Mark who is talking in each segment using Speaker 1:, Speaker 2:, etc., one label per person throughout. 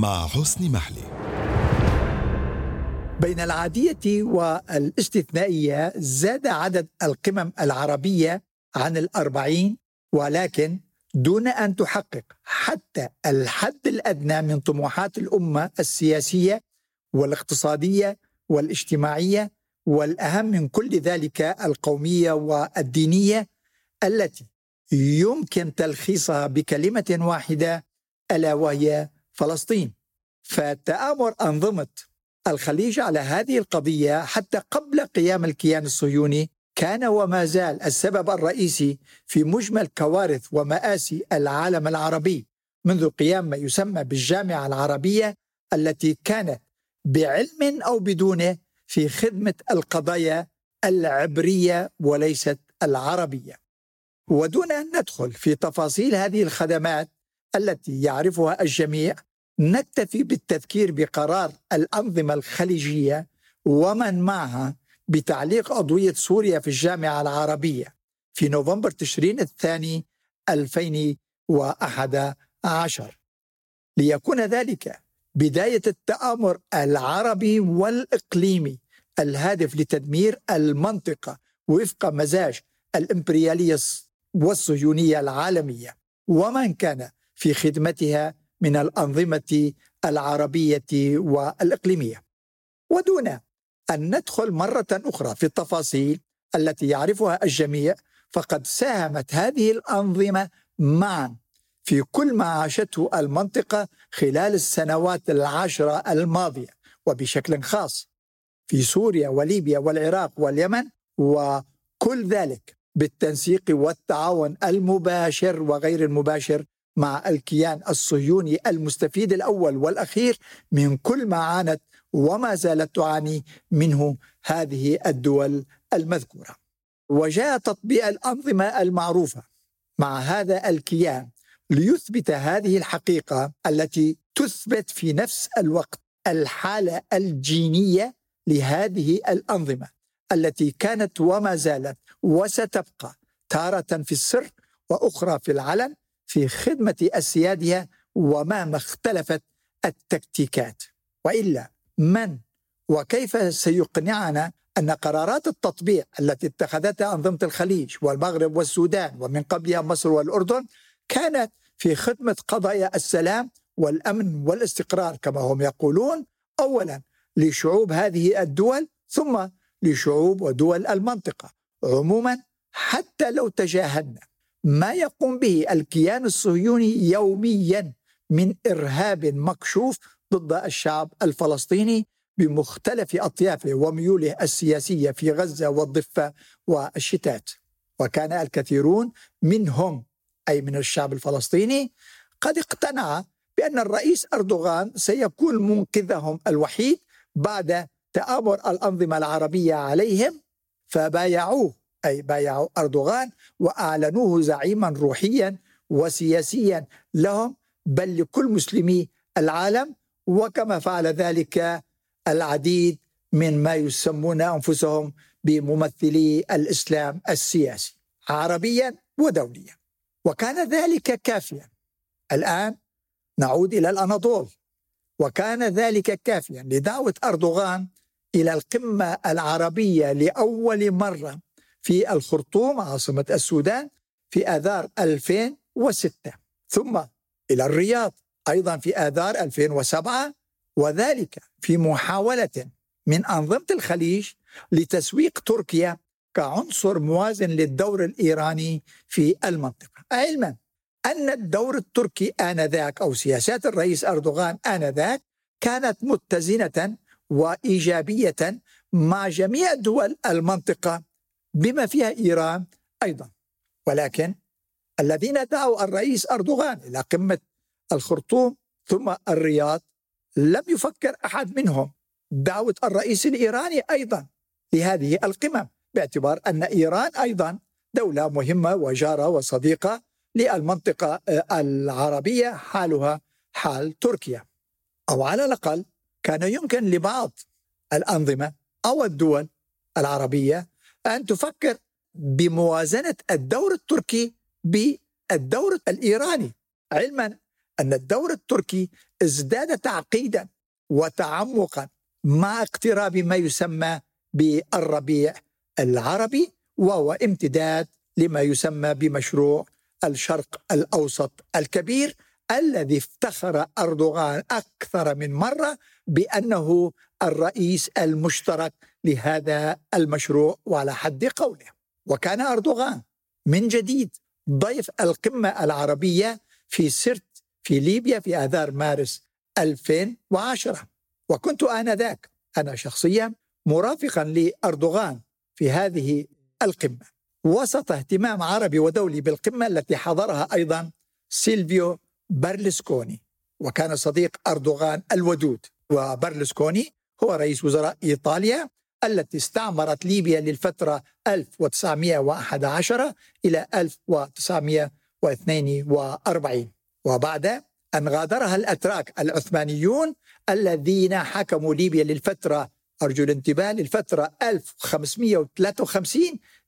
Speaker 1: مع حسن محلي.
Speaker 2: بين العادية والاستثنائية زاد عدد القمم العربية عن الأربعين ولكن دون أن تحقق حتى الحد الأدنى من طموحات الأمة السياسية والاقتصادية والاجتماعية والأهم من كل ذلك القومية والدينية التي يمكن تلخيصها بكلمة واحدة ألا وهي فلسطين. فتآمر أنظمة الخليج على هذه القضية حتى قبل قيام الكيان الصهيوني. كان وما زال السبب الرئيسي في مجمل كوارث ومآسي العالم العربي منذ قيام ما يسمى بالجامعة العربية التي كانت بعلم أو بدونه في خدمة القضايا العبرية وليست العربية. ودون أن ندخل في تفاصيل هذه الخدمات التي يعرفها الجميع نكتفي بالتذكير بقرار الأنظمة الخليجية ومن معها بتعليق أضوية سوريا في الجامعة العربية في نوفمبر تشرين الثاني 2011 ليكون ذلك بداية التآمر العربي والإقليمي الهادف لتدمير المنطقة وفق مزاج الإمبريالية والصهيونية العالمية. ومن كان في خدمتها من الأنظمة العربية والإقليمية. ودون أن ندخل مرة أخرى في التفاصيل التي يعرفها الجميع فقد ساهمت هذه الأنظمة معا في كل ما عاشته المنطقة خلال السنوات العشرة الماضية وبشكل خاص في سوريا وليبيا والعراق واليمن وكل ذلك بالتنسيق والتعاون المباشر وغير المباشر مع الكيان الصهيوني المستفيد الأول والأخير من كل ما عانت وما زالت تعاني منه هذه الدول المذكورة. وجاء تطبيق الأنظمة المعروفة مع هذا الكيان ليثبت هذه الحقيقة التي تثبت في نفس الوقت الحالة الجينية لهذه الأنظمة التي كانت وما زالت وستبقى تارة في السر وأخرى في العلن في خدمة أسيادها ومهما اختلفت التكتيكات. وإلا من وكيف سيقنعنا أن قرارات التطبيع التي اتخذتها أنظمة الخليج والمغرب والسودان ومن قبلها مصر والأردن كانت في خدمة قضايا السلام والأمن والاستقرار كما هم يقولون اولا لشعوب هذه الدول ثم لشعوب ودول المنطقة. عموما حتى لو تجاهلنا ما يقوم به الكيان الصهيوني يوميا من إرهاب مكشوف ضد الشعب الفلسطيني بمختلف أطيافه وميوله السياسية في غزة والضفة والشتات. وكان الكثيرون منهم أي من الشعب الفلسطيني قد اقتنع بأن الرئيس أردوغان سيكون منقذهم الوحيد بعد تآمر الأنظمة العربية عليهم فبايعوه أي بايعوا أردوغان وأعلنوه زعيما روحيا وسياسيا لهم بل لكل مسلمي العالم وكما فعل ذلك العديد من ما يسمون أنفسهم بممثلي الإسلام السياسي عربيا ودوليا. وكان ذلك كافيا. الآن نعود إلى الأناضول. وكان ذلك كافيا لدعوة أردوغان إلى القمة العربية لأول مرة في الخرطوم عاصمة السودان في آذار 2006 ثم إلى الرياض أيضا في آذار 2007 وذلك في محاولة من أنظمة الخليج لتسويق تركيا كعنصر موازن للدور الإيراني في المنطقة. علما أن الدور التركي آنذاك أو سياسات الرئيس أردوغان آنذاك كانت متزنة وإيجابية مع جميع دول المنطقة بما فيها إيران أيضا. ولكن الذين دعوا الرئيس أردوغان إلى قمة الخرطوم ثم الرياض لم يفكر أحد منهم. دعوة الرئيس الإيراني أيضا لهذه القمم باعتبار أن إيران أيضا دولة مهمة وجارة وصديقة للمنطقة العربية حالها حال تركيا. أو على الأقل كان يمكن لبعض الأنظمة أو الدول العربية أن تفكر بموازنة الدور التركي بالدور الإيراني. علما أن الدور التركي ازداد تعقيدا وتعمقا مع اقتراب ما يسمى بالربيع العربي وهو امتداد لما يسمى بمشروع الشرق الأوسط الكبير الذي افتخر أردوغان أكثر من مرة بأنه الرئيس المشترك لهذا المشروع وعلى حد قوله. وكان أردوغان من جديد ضيف القمة العربية في سرت في ليبيا في آذار مارس 2010 وكنت آنذاك. أنا شخصيا مرافقا لأردوغان في هذه القمة. وسط اهتمام عربي ودولي بالقمة التي حضرها أيضا سيلفيو برلسكوني. وكان صديق أردوغان الودود. وبرلسكوني هو رئيس وزراء إيطاليا التي استعمرت ليبيا للفترة 1911 إلى 1942 وبعد أن غادرها الأتراك العثمانيون الذين حكموا ليبيا للفترة أرجو الانتباه للفترة 1553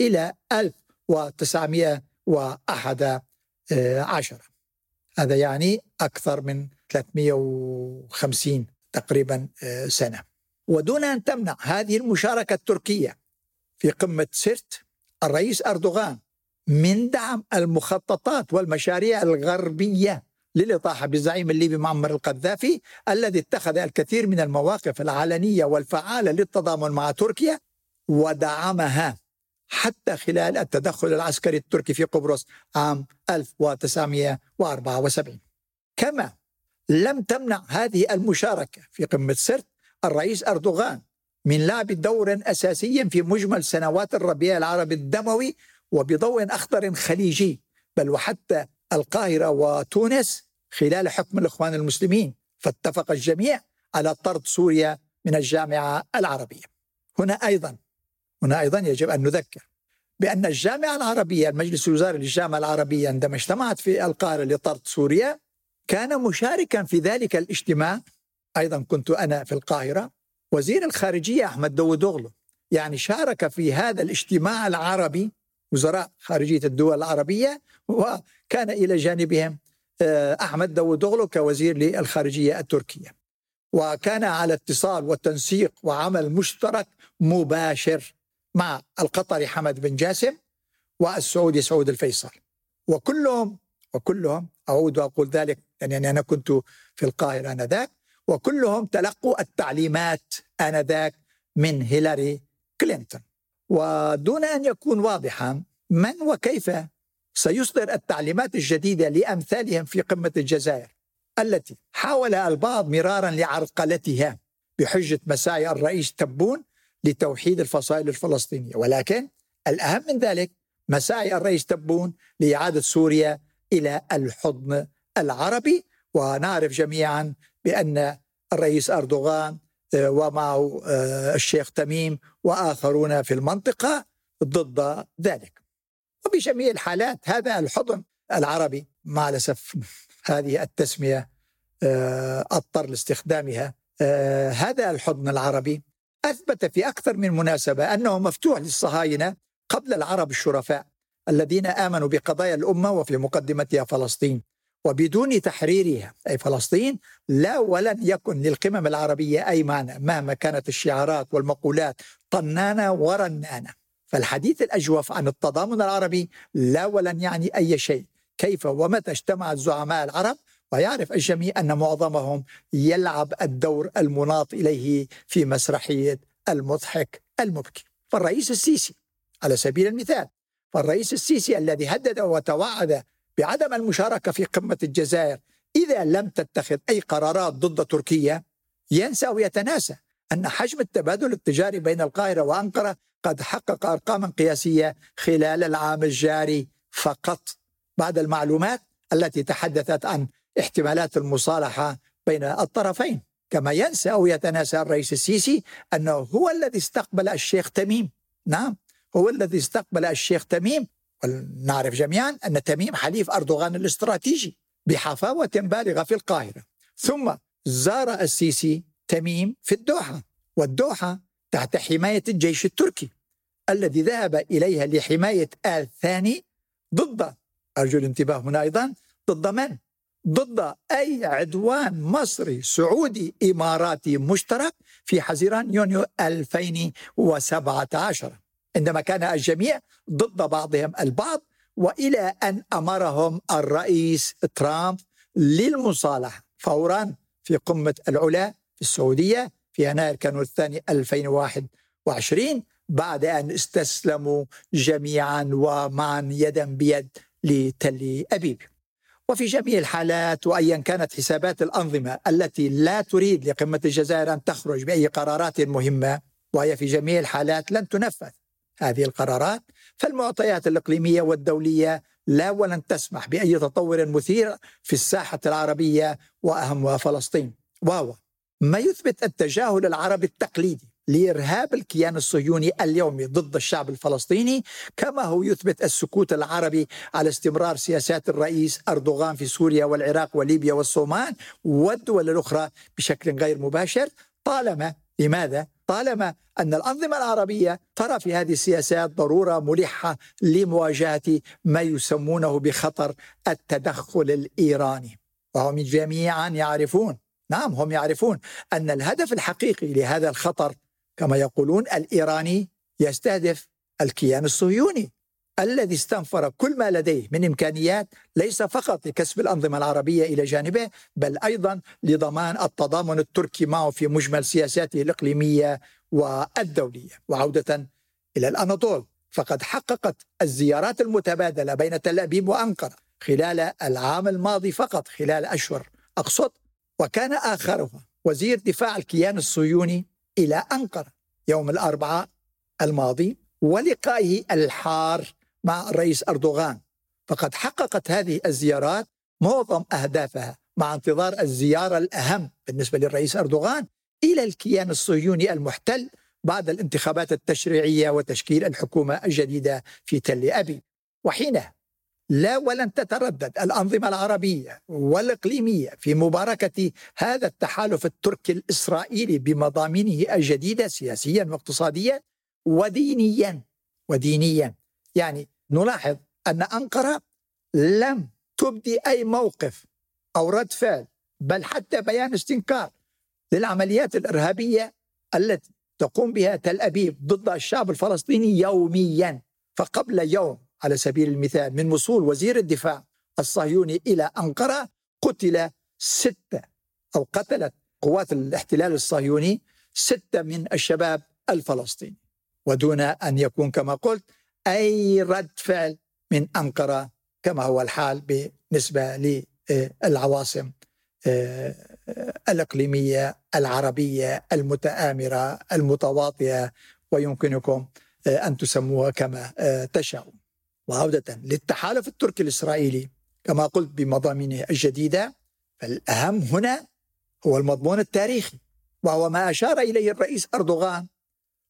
Speaker 2: إلى 1911 هذا يعني أكثر من 350 تقريبا آه، سنة. ودون أن تمنع هذه المشاركة التركية في قمة سرت الرئيس أردوغان من دعم المخططات والمشاريع الغربية للإطاحة بالزعيم الليبي معمر القذافي الذي اتخذ الكثير من المواقف العلنية والفعالة للتضامن مع تركيا ودعمها حتى خلال التدخل العسكري التركي في قبرص عام 1974 كما لم تمنع هذه المشاركة في قمة سرت الرئيس أردوغان من لعب دور أساسي في مجمل سنوات الربيع العربي الدموي وبضوء أخضر خليجي بل وحتى القاهرة وتونس خلال حكم الإخوان المسلمين. فاتفق الجميع على طرد سوريا من الجامعة العربية. هنا أيضا هنا أيضا يجب أن نذكر بأن الجامعة العربية المجلس الوزاري للجامعة العربية عندما اجتمعت في القاهرة لطرد سوريا كان مشاركا في ذلك الاجتماع أيضا كنت أنا في القاهرة وزير الخارجية أحمد داوودوغلو يعني شارك في هذا الاجتماع العربي وزراء خارجية الدول العربية وكان إلى جانبهم آه، أحمد داوودوغلو كوزير للخارجية التركية. وكان على اتصال والتنسيق وعمل مشترك مباشر مع القطري حمد بن جاسم والسعودي سعود الفيصل. وكلهم وكلهم أعود وأقول ذلك يعني أنا كنت في القاهرة آنذاك وكلهم تلقوا التعليمات آنذاك من هيلاري كلينتون. ودون أن يكون واضحا من وكيف سيصدر التعليمات الجديدة لأمثالهم في قمة الجزائر؟ التي حاول البعض مرارا لعرقلتها بحجة مساعي الرئيس تبون لتوحيد الفصائل الفلسطينية. ولكن الأهم من ذلك مساعي الرئيس تبون لإعادة سوريا إلى الحضن العربي. ونعرف جميعا بأن الرئيس أردوغان آه، ومعه آه، الشيخ تميم وآخرون في المنطقة ضد ذلك. وبجميع الحالات هذا الحضن العربي مع الأسف هذه التسمية آه، أضطر لاستخدامها. هذا الحضن العربي أثبت في أكثر من مناسبة أنه مفتوح للصهاينة قبل العرب الشرفاء الذين آمنوا بقضايا الأمة وفي مقدمتها فلسطين. وبدون تحريرها أي فلسطين لا ولن يكن للقمم العربية أي معنى مهما كانت الشعارات والمقولات طنانة ورنانة. فالحديث الأجوف عن التضامن العربي لا ولن يعني أي شيء. كيف ومتى اجتمع الزعماء العرب؟ ويعرف الجميع أن معظمهم يلعب الدور المناط إليه في مسرحية المضحك المبكي. فالرئيس السيسي على سبيل المثال فالرئيس السيسي الذي هدد وتوعد بعدم المشاركة في قمة الجزائر إذا لم تتخذ أي قرارات ضد تركيا ينسى ويتناسى أن حجم التبادل التجاري بين القاهرة وأنقرة قد حقق أرقاما قياسية خلال العام الجاري فقط. بعد المعلومات التي تحدثت عن احتمالات المصالحة بين الطرفين كما ينسى أو يتناسى الرئيس السيسي أنه هو الذي استقبل الشيخ تميم. نعم هو الذي استقبل الشيخ تميم ونعرف جميعا أن تميم حليف أردوغان الاستراتيجي بحفاوة بالغة في القاهرة ثم زار السيسي تميم في الدوحة والدوحة تحت حماية الجيش التركي الذي ذهب إليها لحماية آل ثاني ضد أرجو الانتباه هنا أيضا ضد من؟ ضد أي عدوان مصري سعودي إماراتي مشترك في حزيران يونيو 2017 عندما كان الجميع ضد بعضهم البعض وإلى أن أمرهم الرئيس ترامب للمصالحة فورا في قمة العلا في السعودية في يناير كانوا الثاني 2021 بعد أن استسلموا جميعا ومعا يدا بيد لتل أبيب. وفي جميع الحالات وايا كانت حسابات الأنظمة التي لا تريد لقمة الجزائر أن تخرج بأي قرارات مهمة وهي في جميع الحالات لن تنفذ هذه القرارات فالمعطيات الإقليمية والدولية لا ولن تسمح بأي تطور مثير في الساحة العربية وأهمها فلسطين وهو ما يثبت التجاهل العربي التقليدي لإرهاب الكيان الصهيوني اليومي ضد الشعب الفلسطيني كما هو يثبت السكوت العربي على استمرار سياسات الرئيس أردوغان في سوريا والعراق وليبيا والصومال والدول الأخرى بشكل غير مباشر طالما لماذا؟ طالما أن الأنظمة العربية ترى في هذه السياسات ضرورة ملحة لمواجهة ما يسمونه بخطر التدخل الإيراني. وهم جميعا يعرفون نعم هم يعرفون أن الهدف الحقيقي لهذا الخطر كما يقولون الإيراني يستهدف الكيان الصهيوني. الذي استنفر كل ما لديه من إمكانيات ليس فقط لكسب الأنظمة العربية إلى جانبه بل أيضا لضمان التضامن التركي معه في مجمل سياساته الإقليمية والدولية. وعودة إلى الأناضول فقد حققت الزيارات المتبادلة بين تل أبيب وأنقرة خلال العام الماضي فقط خلال أشهر أقصد. وكان آخرها وزير دفاع الكيان الصهيوني إلى أنقرة يوم الأربعاء الماضي ولقائه الحار مع الرئيس أردوغان. فقد حققت هذه الزيارات معظم أهدافها مع انتظار الزيارة الأهم بالنسبة للرئيس أردوغان إلى الكيان الصهيوني المحتل بعد الانتخابات التشريعية وتشكيل الحكومة الجديدة في تل أبيب. وحينها لا ولن تتردد الأنظمة العربية والإقليمية في مباركة هذا التحالف التركي الإسرائيلي بمضامينه الجديدة سياسيا واقتصاديا ودينيا ودينيا. يعني نلاحظ أن أنقرة لم تبدي أي موقف أو رد فعل بل حتى بيان استنكار للعمليات الإرهابية التي تقوم بها تل أبيب ضد الشعب الفلسطيني يوميا. فقبل يوم على سبيل المثال من وصول وزير الدفاع الصهيوني إلى أنقرة قتل ستة أو قتلت قوات الاحتلال الصهيوني ستة من الشباب الفلسطيني. ودون أن يكون كما قلت أي رد فعل من أنقرة كما هو الحال بالنسبة للعواصم آه، الإقليمية العربية المتآمرة المتواطئة ويمكنكم آه، أن تسموها كما آه، تشاءون. وعودة للتحالف التركي الإسرائيلي كما قلت بمضامينه الجديدة فالأهم هنا هو المضمون التاريخي وهو ما أشار إليه الرئيس أردوغان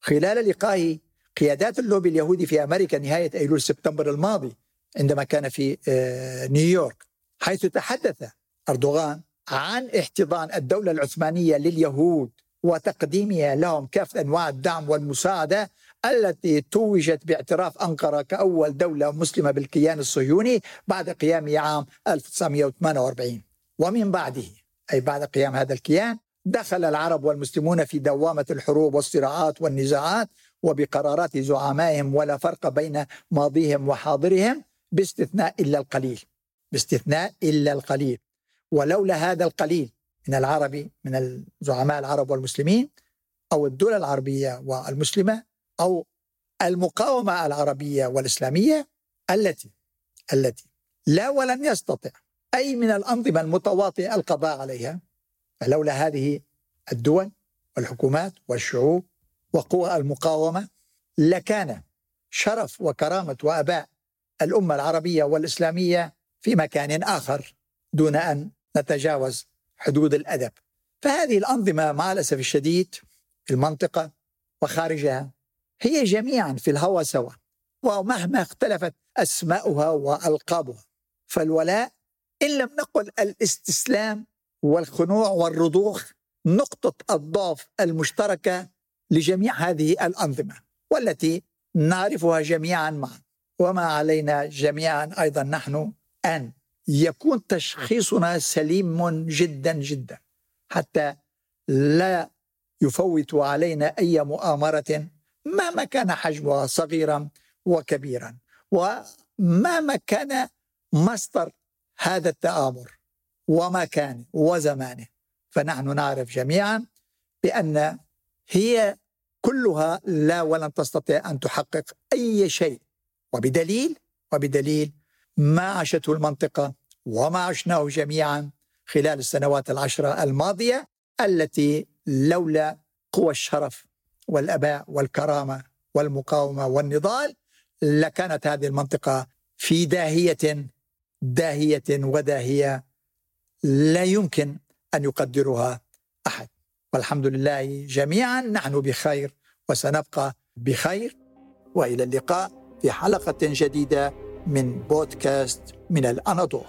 Speaker 2: خلال لقائه قيادات اللوبي اليهودي في أمريكا نهاية أيلول سبتمبر الماضي عندما كان في آه، نيويورك حيث تحدث أردوغان عن احتضان الدولة العثمانية لليهود وتقديمها لهم كافه أنواع الدعم والمساعدة التي توجت باعتراف أنقرة كأول دولة مسلمة بالكيان الصهيوني بعد قيامه عام 1948 ومن بعده أي بعد قيام هذا الكيان دخل العرب والمسلمون في دوامة الحروب والصراعات والنزاعات وبقرارات زعمائهم ولا فرق بين ماضيهم وحاضرهم باستثناء إلا القليل باستثناء إلا القليل. ولولا هذا القليل من العرب من الزعماء العرب والمسلمين أو الدول العربية والمسلمة أو المقاومة العربية والإسلامية التي التي لا ولن يستطع أي من الأنظمة المتواطئة القضاء عليها فلولا هذه الدول والحكومات والشعوب وقوى المقاومة لكان شرف وكرامة وأباء الأمة العربية والإسلامية في مكان آخر دون أن نتجاوز حدود الأدب. فهذه الأنظمة مع الأسف الشديد في المنطقة وخارجها هي جميعا في الهوى سوا ومهما اختلفت أسماؤها وألقابها فالولاء إن لم نقل الاستسلام والخنوع والرضوخ نقطة الضعف المشتركة لجميع هذه الأنظمة والتي نعرفها جميعا معا وما علينا جميعا أيضا نحن أن يكون تشخيصنا سليم جدا جدا حتى لا يفوت علينا أي مؤامرة مهما كان حجمها صغيرا وكبيرا ومهما كان مصدر هذا التآمر ومكانه وزمانه. فنحن نعرف جميعا بأن هي كلها لا ولن تستطيع أن تحقق أي شيء. وبدليل وبدليل ما عاشته المنطقة وما عشناه جميعا خلال السنوات العشرة الماضية التي لولا قوى الشرف والأباء والكرامة والمقاومة والنضال لكانت هذه المنطقة في داهية داهية وداهية لا يمكن أن يقدرها أحد. والحمد لله جميعا. نحن بخير وسنبقى بخير. وإلى اللقاء في حلقة جديدة من بودكاست من الأناضول.